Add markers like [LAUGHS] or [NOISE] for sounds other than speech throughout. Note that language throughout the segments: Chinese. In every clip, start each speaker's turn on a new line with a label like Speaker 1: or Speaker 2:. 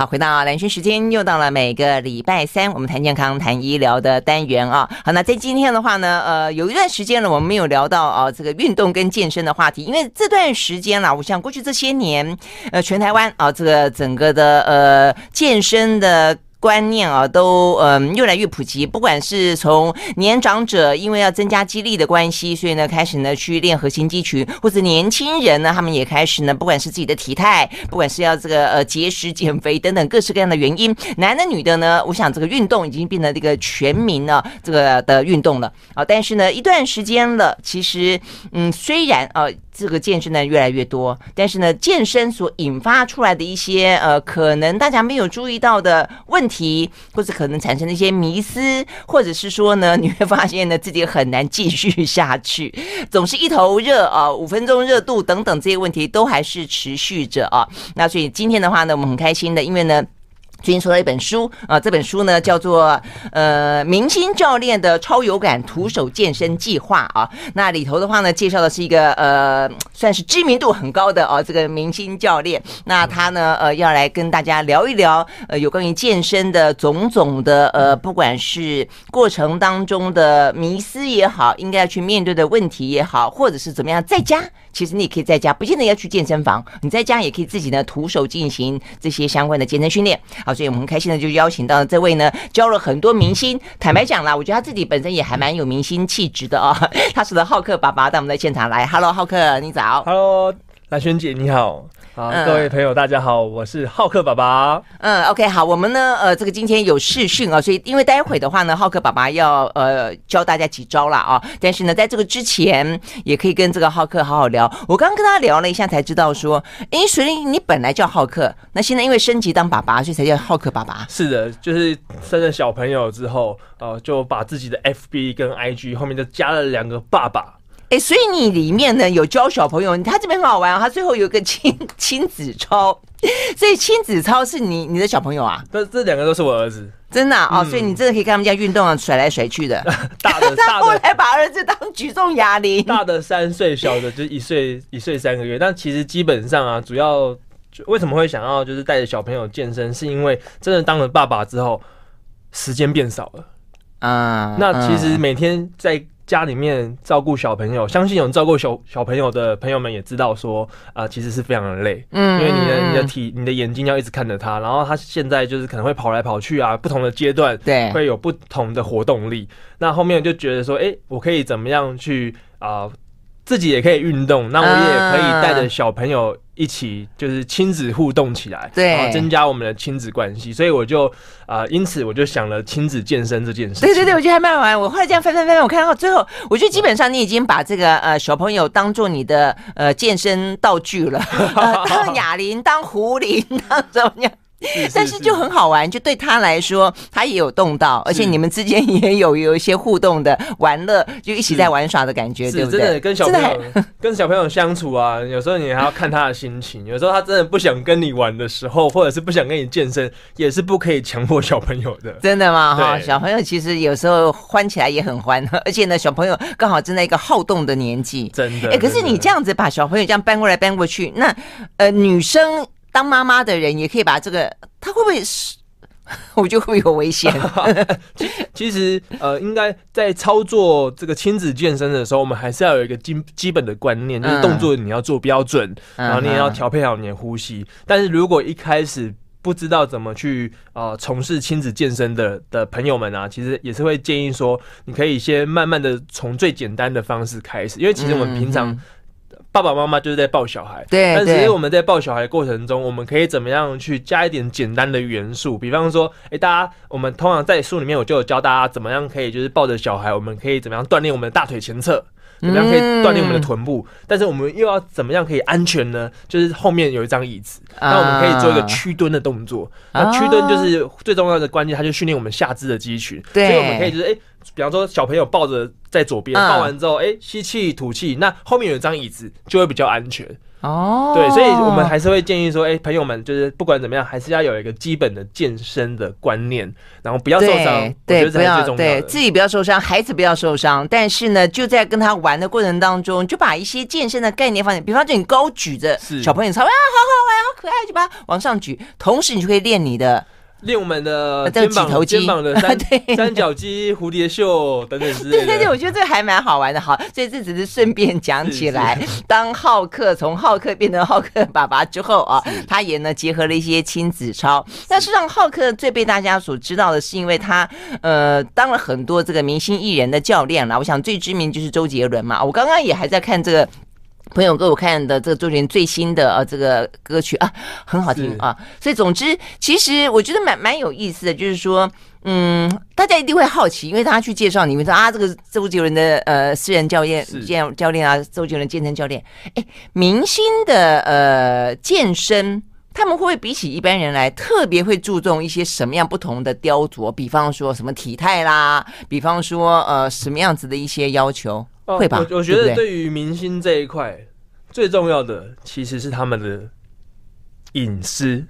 Speaker 1: 好，回到蓝轩时间，又到了每个礼拜三，我们谈健康、谈医疗的单元啊。好，那在今天的话呢，呃，有一段时间了，我们没有聊到啊这个运动跟健身的话题，因为这段时间啦，我想过去这些年，呃，全台湾啊，这个整个的呃健身的。观念啊，都嗯越来越普及。不管是从年长者，因为要增加肌力的关系，所以呢开始呢去练核心肌群，或者年轻人呢，他们也开始呢，不管是自己的体态，不管是要这个呃节食减肥等等各式各样的原因，男的女的呢，我想这个运动已经变成这个全民呢这个的运动了啊。但是呢，一段时间了，其实嗯虽然啊。这个健身呢越来越多，但是呢，健身所引发出来的一些呃，可能大家没有注意到的问题，或者可能产生的一些迷思，或者是说呢，你会发现呢自己很难继续下去，总是一头热啊，[LAUGHS] 五分钟热度等等这些问题都还是持续着啊。那所以今天的话呢，我们很开心的，因为呢。最近收到一本书啊，这本书呢叫做呃明星教练的超有感徒手健身计划啊。那里头的话呢，介绍的是一个呃算是知名度很高的哦这个明星教练。那他呢呃要来跟大家聊一聊呃有关于健身的种种的呃不管是过程当中的迷思也好，应该要去面对的问题也好，或者是怎么样，在家其实你也可以在家，不见得要去健身房，你在家也可以自己呢徒手进行这些相关的健身训练。好所以我们很开心的就邀请到这位呢，教了很多明星。坦白讲啦，我觉得他自己本身也还蛮有明星气质的哦。他是的浩克爸爸，但我们在现场来。Hello，浩克，你早。
Speaker 2: Hello，兰萱姐，你好。好，各位朋友，大家好，我是浩克爸爸。
Speaker 1: 嗯，OK，好，我们呢，呃，这个今天有试训啊，所以因为待会的话呢，浩克爸爸要呃教大家几招了啊。但是呢，在这个之前，也可以跟这个浩克好好聊。我刚刚跟他聊了一下，才知道说，哎，所以你本来叫浩克，那现在因为升级当爸爸，所以才叫浩克爸爸。
Speaker 2: 是的，就是生了小朋友之后，呃，就把自己的 FB 跟 IG 后面就加了两个爸爸。
Speaker 1: 哎，所以你里面呢有教小朋友，他这边很好玩啊，他最后有一个亲 [LAUGHS] 亲子操，所以亲子操是你你的小朋友啊？
Speaker 2: 这这两个都是我儿子，
Speaker 1: 真的啊、嗯哦，所以你真的可以跟他们家运动啊，甩来甩去的。[LAUGHS]
Speaker 2: 大的，[LAUGHS] 大的
Speaker 1: 后来把儿子当举重哑铃，
Speaker 2: 大的三岁，小的就一岁一岁三个月。但其实基本上啊，主要为什么会想要就是带着小朋友健身，是因为真的当了爸爸之后，时间变少了啊。那其实每天在。家里面照顾小朋友，相信有照顾小小朋友的朋友们也知道说，啊、呃，其实是非常的累，嗯，因为你的你的体你的眼睛要一直看着他，然后他现在就是可能会跑来跑去啊，不同的阶段，对，会有不同的活动力。那后面就觉得说，哎、欸，我可以怎么样去啊？呃自己也可以运动，那我也可以带着小朋友一起，就是亲子互动起来，对，然后增加我们的亲子关系。所以我就啊、呃，因此我就想了亲子健身这件事。
Speaker 1: 对对对，我觉得还蛮好玩。我后来这样翻翻翻，我看到最后，我觉得基本上你已经把这个呃小朋友当做你的呃健身道具了，呃、[LAUGHS] 当哑铃、当壶铃、当怎么样？[LAUGHS] 但是就很好玩，就对他来说，他也有动到，而且你们之间也有有一些互动的玩乐，就一起在玩耍的感觉，对不对？
Speaker 2: 真的跟小朋友 [LAUGHS] 跟小朋友相处啊，有时候你还要看他的心情，有时候他真的不想跟你玩的时候，或者是不想跟你健身，也是不可以强迫小朋友的。
Speaker 1: 真的吗？哈，小朋友其实有时候欢起来也很欢，而且呢，小朋友刚好正在一个好动的年纪，
Speaker 2: 真的。
Speaker 1: 哎，可是你这样子把小朋友这样搬过来搬过去，那呃，女生。当妈妈的人也可以把这个，他会不会是？[LAUGHS] 我觉得会有危险。[LAUGHS]
Speaker 2: 其实呃，应该在操作这个亲子健身的时候，我们还是要有一个基基本的观念，就是动作你要做标准，然后你也要调配好你的呼吸。但是如果一开始不知道怎么去呃从事亲子健身的的朋友们啊，其实也是会建议说，你可以先慢慢的从最简单的方式开始，因为其实我们平常。爸爸妈妈就是在抱小孩，对，但是我们在抱小孩的过程中，我们可以怎么样去加一点简单的元素？比方说，哎，大家，我们通常在书里面我就有教大家怎么样可以就是抱着小孩，我们可以怎么样锻炼我们的大腿前侧，怎么样可以锻炼我们的臀部？但是我们又要怎么样可以安全呢？就是后面有一张椅子，那我们可以做一个屈蹲的动作。那屈蹲就是最重要的关键，它就训练我们下肢的肌群。所以我们可以就是哎。比方说，小朋友抱着在左边，抱完之后，哎，吸气吐气，那后面有一张椅子就会比较安全。
Speaker 1: 哦，
Speaker 2: 对，所以我们还是会建议说，哎、欸，朋友们，就是不管怎么样，还是要有一个基本的健身的观念，然后不要受伤，
Speaker 1: 对，不要对自己不要受伤，孩子不要受伤。但是呢，就在跟他玩的过程当中，就把一些健身的概念放进，比方说你高举着小朋友操，啊，好好玩，好可爱，就把它往上举，同时你就可以练你的。
Speaker 2: 练我们的肩膀、肩膀的 [LAUGHS] 三三角肌、蝴蝶袖等等之类的。对对对，
Speaker 1: 我觉得这个还蛮好玩的。好，所以这只是顺便讲起来。当浩克从浩克变成浩克爸爸之后啊，他也呢结合了一些亲子操。但是让浩克最被大家所知道的是，因为他呃当了很多这个明星艺人的教练了。我想最知名就是周杰伦嘛。我刚刚也还在看这个。朋友给我看的这个周杰伦最新的呃这个歌曲啊，很好听啊，所以总之其实我觉得蛮蛮有意思的，就是说，嗯，大家一定会好奇，因为他去介绍你们说啊，这个周杰伦的呃私人教练健教练啊，周杰伦健身教练，哎，明星的呃健身，他们会不会比起一般人来特别会注重一些什么样不同的雕琢？比方说什么体态啦，比方说呃什么样子的一些要求？会吧？
Speaker 2: 我我觉得对于明星这一块，最重要的其实是他们的隐私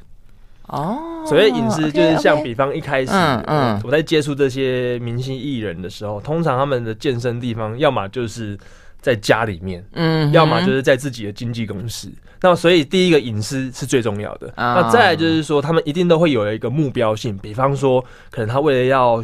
Speaker 2: 哦。所谓隐私，就是像比方一开始，嗯，我在接触这些明星艺人的时候，通常他们的健身地方，要么就是在家里面，嗯，要么就是在自己的经纪公司。那所以第一个隐私是最重要的。那再来就是说，他们一定都会有一个目标性，比方说，可能他为了要。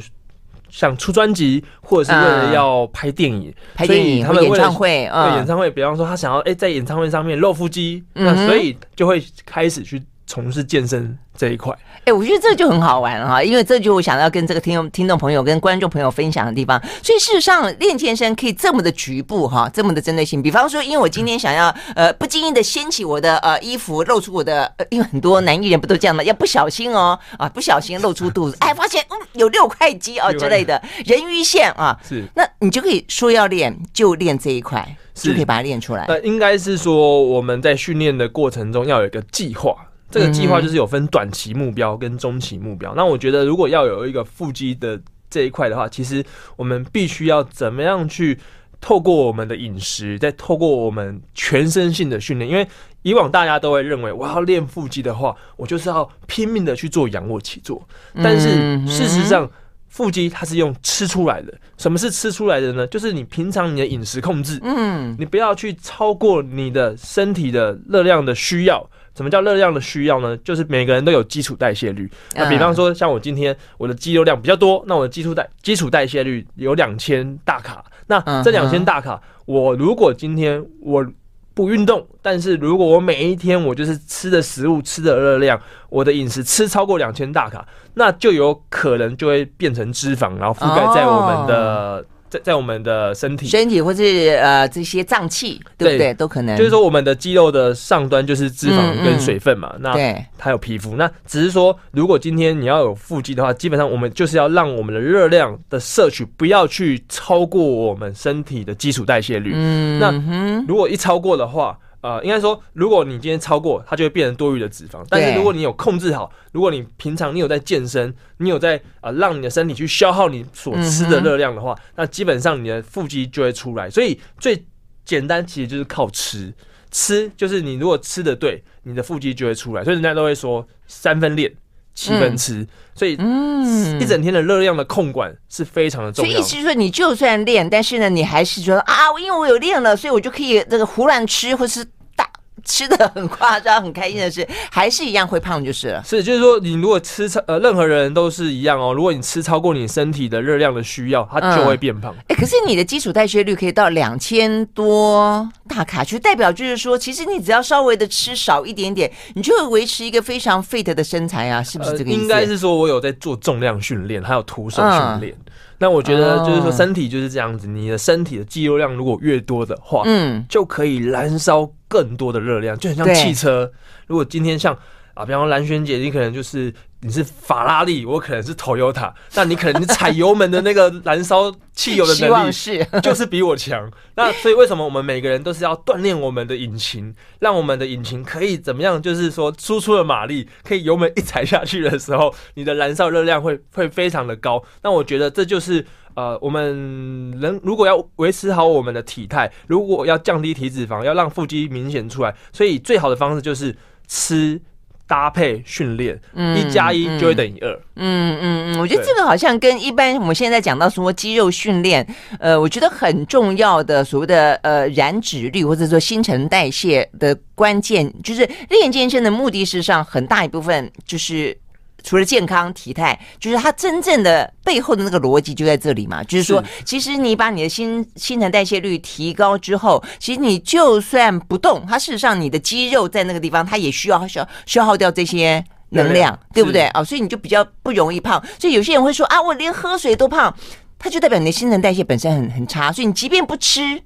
Speaker 2: 像出专辑，或者是为了要拍电影，
Speaker 1: 嗯、拍电影，他们演唱会，
Speaker 2: 对演唱会，比方说他想要哎、欸，在演唱会上面露腹肌，嗯、那所以就会开始去。从事健身这一块，哎、
Speaker 1: 欸，我觉得这就很好玩了哈，因为这就我想要跟这个听众、听众朋友跟观众朋友分享的地方。所以事实上，练健身可以这么的局部哈，这么的针对性。比方说，因为我今天想要呃不经意的掀起我的呃衣服，露出我的，呃、因为很多男艺人不都这样吗？要不小心哦啊，不小心露出肚子，[LAUGHS] 哎，发现嗯有六块肌哦之类的人鱼线啊，是，那你就可以说要练就练这一块，就可以把它练出来。
Speaker 2: 呃，应该是说我们在训练的过程中要有一个计划。这个计划就是有分短期目标跟中期目标。那我觉得，如果要有一个腹肌的这一块的话，其实我们必须要怎么样去透过我们的饮食，再透过我们全身性的训练。因为以往大家都会认为，我要练腹肌的话，我就是要拼命的去做仰卧起坐。但是事实上，腹肌它是用吃出来的。什么是吃出来的呢？就是你平常你的饮食控制，嗯，你不要去超过你的身体的热量的需要。什么叫热量的需要呢？就是每个人都有基础代谢率。那比方说，像我今天我的肌肉量比较多，那我的基础代基础代谢率有两千大卡。那这两千大卡，我如果今天我不运动，但是如果我每一天我就是吃的食物吃的热量，我的饮食吃超过两千大卡，那就有可能就会变成脂肪，然后覆盖在我们的。在在我们的身体、
Speaker 1: 身体或是呃这些脏器，对不对？都可能。
Speaker 2: 就是说，我们的肌肉的上端就是脂肪跟水分嘛。那它有皮肤。那只是说，如果今天你要有腹肌的话，基本上我们就是要让我们的热量的摄取不要去超过我们身体的基础代谢率。嗯，那如果一超过的话。呃，应该说，如果你今天超过，它就会变成多余的脂肪。但是如果你有控制好，如果你平常你有在健身，你有在呃让你的身体去消耗你所吃的热量的话，那基本上你的腹肌就会出来。所以最简单其实就是靠吃，吃就是你如果吃的对，你的腹肌就会出来。所以人家都会说三分练，七分吃。所以一整天的热量的控管是非常的重要。
Speaker 1: 所以意思就是说，你就算练，但是呢，你还是觉得啊，因为我有练了，所以我就可以这个胡乱吃，或是。吃的很夸张，很开心的事，[LAUGHS] 还是一样会胖就是了。
Speaker 2: 是，就是说，你如果吃超呃，任何人都是一样哦。如果你吃超过你身体的热量的需要，它就会变胖。哎、
Speaker 1: 嗯欸，可是你的基础代谢率可以到两千多大卡，就代表就是说，其实你只要稍微的吃少一点点，你就会维持一个非常 fit 的身材啊，是不是这个意思？呃、
Speaker 2: 应该是说我有在做重量训练，还有徒手训练。嗯那我觉得就是说，身体就是这样子，你的身体的肌肉量如果越多的话，嗯，就可以燃烧更多的热量，就很像汽车。如果今天像啊，比方说蓝轩姐，你可能就是。你是法拉利，我可能是 Toyota，那你可能你踩油门的那个燃烧汽油的能力就是比我强。那所以为什么我们每个人都是要锻炼我们的引擎，让我们的引擎可以怎么样？就是说输出的马力可以油门一踩下去的时候，你的燃烧热量会 [LAUGHS] 会非常的高。那我觉得这就是呃，我们人如果要维持好我们的体态，如果要降低体脂肪，要让腹肌明显出来，所以最好的方式就是吃。搭配训练，一加一就会等于二。
Speaker 1: 嗯嗯嗯，我觉得这个好像跟一般我们现在讲到说肌肉训练，呃，我觉得很重要的所谓的呃燃脂率或者说新陈代谢的关键，就是练健身的目的，事实上很大一部分就是。除了健康体态，就是它真正的背后的那个逻辑就在这里嘛。就是说，其实你把你的新新陈代谢率提高之后，其实你就算不动，它事实上你的肌肉在那个地方，它也需要消消耗掉这些能量，对不对啊？所以你就比较不容易胖。所以有些人会说啊，我连喝水都胖，它就代表你的新陈代谢本身很很差。所以你即便不吃。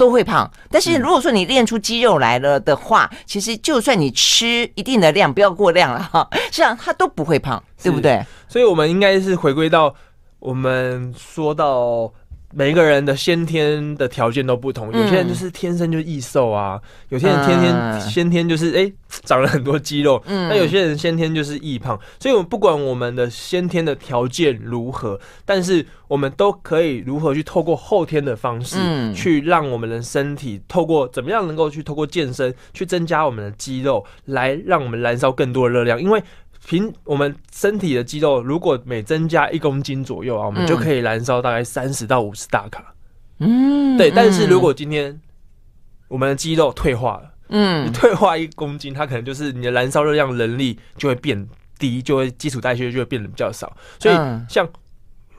Speaker 1: 都会胖，但是如果说你练出肌肉来了的话，嗯、其实就算你吃一定的量，不要过量了哈，这样它都不会胖，对不对？
Speaker 2: 所以，我们应该是回归到我们说到。每一个人的先天的条件都不同，有些人就是天生就易瘦啊，有些人天天先天就是哎、欸、长了很多肌肉，那有些人先天就是易胖，所以我们不管我们的先天的条件如何，但是我们都可以如何去透过后天的方式，去让我们的身体透过怎么样能够去透过健身去增加我们的肌肉，来让我们燃烧更多的热量，因为。凭我们身体的肌肉，如果每增加一公斤左右啊，我们就可以燃烧大概三十到五十大卡。嗯，对。但是如果今天我们的肌肉退化了，嗯，你退化一公斤，它可能就是你的燃烧热量能力就会变低，就会基础代谢就会变得比较少。所以像。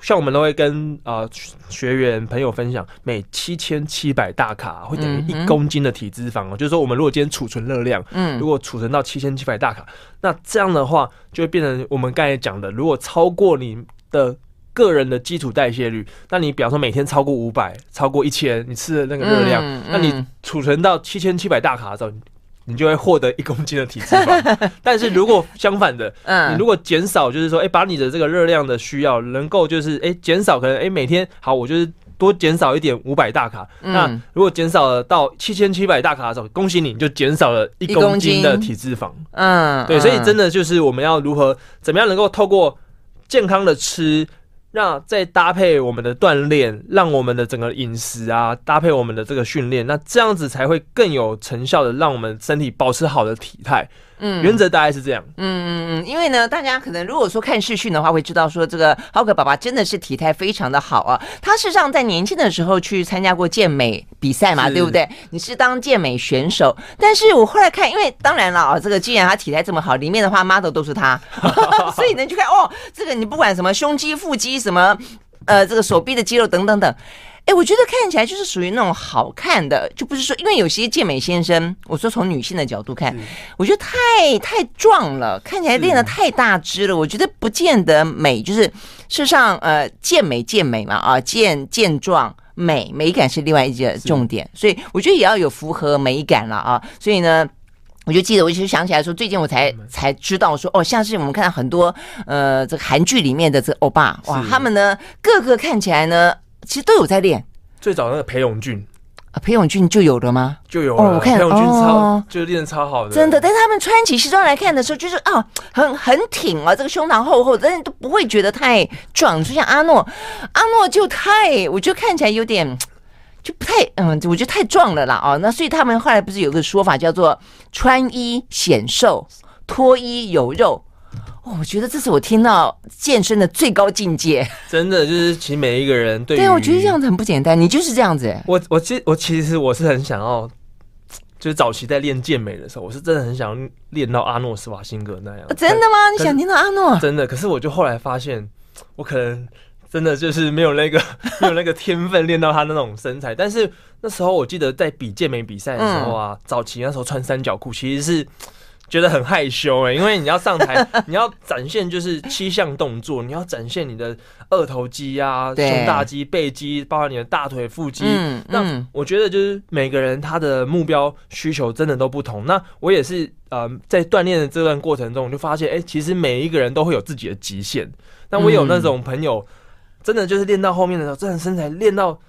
Speaker 2: 像我们都会跟啊、呃、学员朋友分享，每七千七百大卡会等于一公斤的体脂肪哦。嗯、就是说，我们如果今天储存热量，嗯，如果储存到七千七百大卡，那这样的话就会变成我们刚才讲的，如果超过你的个人的基础代谢率，那你比方说每天超过五百、超过一千，你吃的那个热量，嗯嗯、那你储存到七千七百大卡的时候。你就会获得一公斤的体脂肪，[LAUGHS] 但是如果相反的，嗯，你如果减少，就是说，哎，把你的这个热量的需要能够就是，哎，减少可能，哎，每天好，我就是多减少一点五百大卡。那如果减少了到七千七百大卡的时候，恭喜你，你就减少了一公斤的体脂肪。嗯，对，所以真的就是我们要如何怎么样能够透过健康的吃。那再搭配我们的锻炼，让我们的整个饮食啊，搭配我们的这个训练，那这样子才会更有成效的，让我们身体保持好的体态。嗯，原则大概是这样。嗯
Speaker 1: 嗯嗯，因为呢，大家可能如果说看视讯的话，会知道说这个浩克爸爸真的是体态非常的好啊。他事实上在年轻的时候去参加过健美比赛嘛，对不对？你是当健美选手，但是我后来看，因为当然了啊，这个既然他体态这么好，里面的话 model 都是他，[LAUGHS] 所以呢就看哦，这个你不管什么胸肌、腹肌什么，呃，这个手臂的肌肉等等等。哎，我觉得看起来就是属于那种好看的，就不是说，因为有些健美先生，我说从女性的角度看，我觉得太太壮了，看起来练的太大只了，我觉得不见得美。就是事实上，呃，健美健美嘛，啊，健健壮美美感是另外一个重点，所以我觉得也要有符合美感了啊。所以呢，我就记得，我就想起来说，最近我才才知道说，哦，像是我们看到很多呃这个韩剧里面的这欧巴，哇，他们呢个个看起来呢。其实都有在练，
Speaker 2: 最早那个裴勇俊
Speaker 1: 啊，裴勇俊就有了吗？
Speaker 2: 就有了。哦，我看裴勇俊超、哦、就练得超好的，
Speaker 1: 真的。但是他们穿起西装来看的时候，就是啊，很很挺啊，这个胸膛厚厚，但是都不会觉得太壮。就像阿诺，阿诺就太，我觉得看起来有点就不太，嗯，我觉得太壮了啦啊。那所以他们后来不是有个说法叫做穿衣显瘦，脱衣有肉。哦，我觉得这是我听到健身的最高境界。[LAUGHS] 真的，就是其实每一个人对，对，我觉得这样子很不简单。你就是这样子。我我其实我其实我是很想要，就是早期在练健美的时候，我是真的很想练到阿诺斯瓦辛格那样。真的吗？你想听到阿诺？真的。可是我就后来发现，我可能真的就是没有那个没有那个天分练到他那种身材。但是那时候我记得在比健美比赛的时候啊，嗯、早期那时候穿三角裤其实是。觉得很害羞哎、欸，因为你要上台，[LAUGHS] 你要展现就是七项动作，你要展现你的二头肌啊、胸大肌、背肌，包括你的大腿、腹肌。嗯，那我觉得就是每个人他的目标需求真的都不同。那我也是呃，在锻炼的这段过程中，我就发现哎、欸，其实每一个人都会有自己的极限。那我有那种朋友，真的就是练到后面的时候，真的身材练到。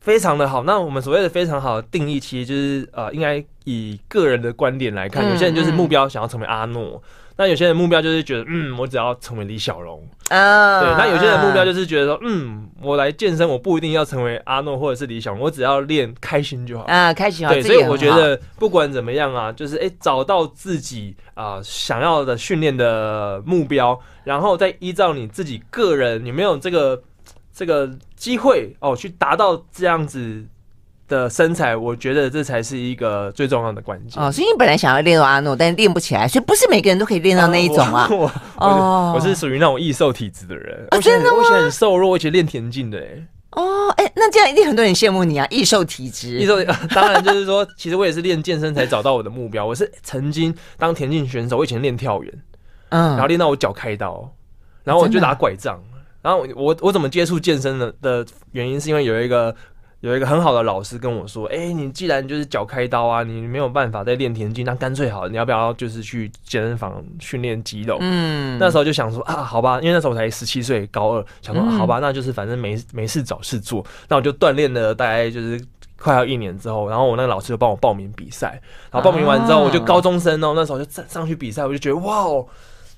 Speaker 1: 非常的好，那我们所谓的非常好的定义，其实就是呃，应该以个人的观点来看，有些人就是目标想要成为阿诺，
Speaker 2: 那有些人目标就是觉得，嗯，我只要成为李小龙
Speaker 1: 啊。
Speaker 2: 对，那有些人目标就是觉得说，嗯，我来健身，我不一定要成为阿诺或者是李小龙，我只要练开心就好。
Speaker 1: 啊，开心好。
Speaker 2: 对，所以我觉得不管怎么样啊，就是哎、欸，找到自己啊、呃、想要的训练的目标，然后再依照你自己个人有没有这个这个机会哦，去达到这样子。的身材，我觉得这才是一个最重要的关键。
Speaker 1: 哦，所以你本来想要练到阿诺，但是练不起来，所以不是每个人都可以练到 [LAUGHS] 那一种啊。
Speaker 2: 我哦，我是属于那种易瘦体质的人。
Speaker 1: 啊、真的吗？
Speaker 2: 我以前很瘦弱，我以前练田径的。哎。
Speaker 1: 哦，哎，那这样一定很多人羡慕你啊，易瘦体质。
Speaker 2: 易瘦，当然就是说，其实我也是练健身才找到我的目标。我是曾经当田径选手，我以前练跳远，嗯，然后练到我脚开刀，然后我就拿拐杖。然后我我我怎么接触健身的的原因，是因为有一个。有一个很好的老师跟我说：“哎、欸，你既然就是脚开刀啊，你没有办法再练田径，那干脆好，你要不要就是去健身房训练肌肉？”嗯，那时候就想说啊，好吧，因为那时候我才十七岁，高二，想说、嗯、好吧，那就是反正没没事找事做，那我就锻炼了大概就是快要一年之后，然后我那个老师就帮我报名比赛，然后报名完之后，我就高中生哦，那时候就上上去比赛，我就觉得哇哦，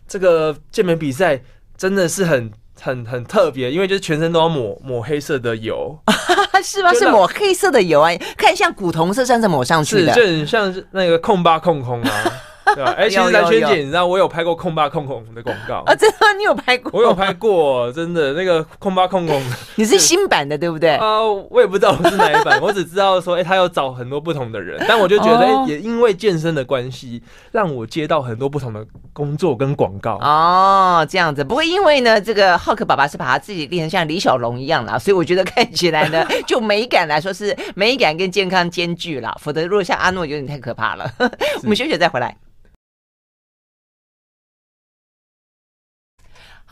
Speaker 2: 这个健美比赛真的是很。很很特别，因为就是全身都要抹抹黑色的油，[LAUGHS]
Speaker 1: 是吗？是抹黑色的油啊，看像古铜色，像是抹上去的，
Speaker 2: 是就很像是那个控八控空啊。[LAUGHS] 对吧？哎、欸，其实蓝轩姐，你知道我有拍过控吧控控的广告
Speaker 1: 啊？真的？你有拍过？
Speaker 2: 我有拍过，真的那个控吧控控。
Speaker 1: 你是新版的对不对？
Speaker 2: 啊，我也不知道我是哪一版，我只知道说，哎、欸，他要找很多不同的人，但我就觉得，哎、欸，也因为健身的关系，让我接到很多不同的工作跟广告。
Speaker 1: 哦，这样子。不过因为呢，这个浩克爸爸是把他自己练成像李小龙一样啦，所以我觉得看起来呢，[LAUGHS] 就美感来说是美感跟健康兼具啦。否则如果像阿诺，有点太可怕了。[LAUGHS] 我们休息再回来。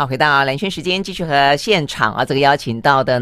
Speaker 1: 好，回到蓝轩时间，继续和现场啊，这个邀请到的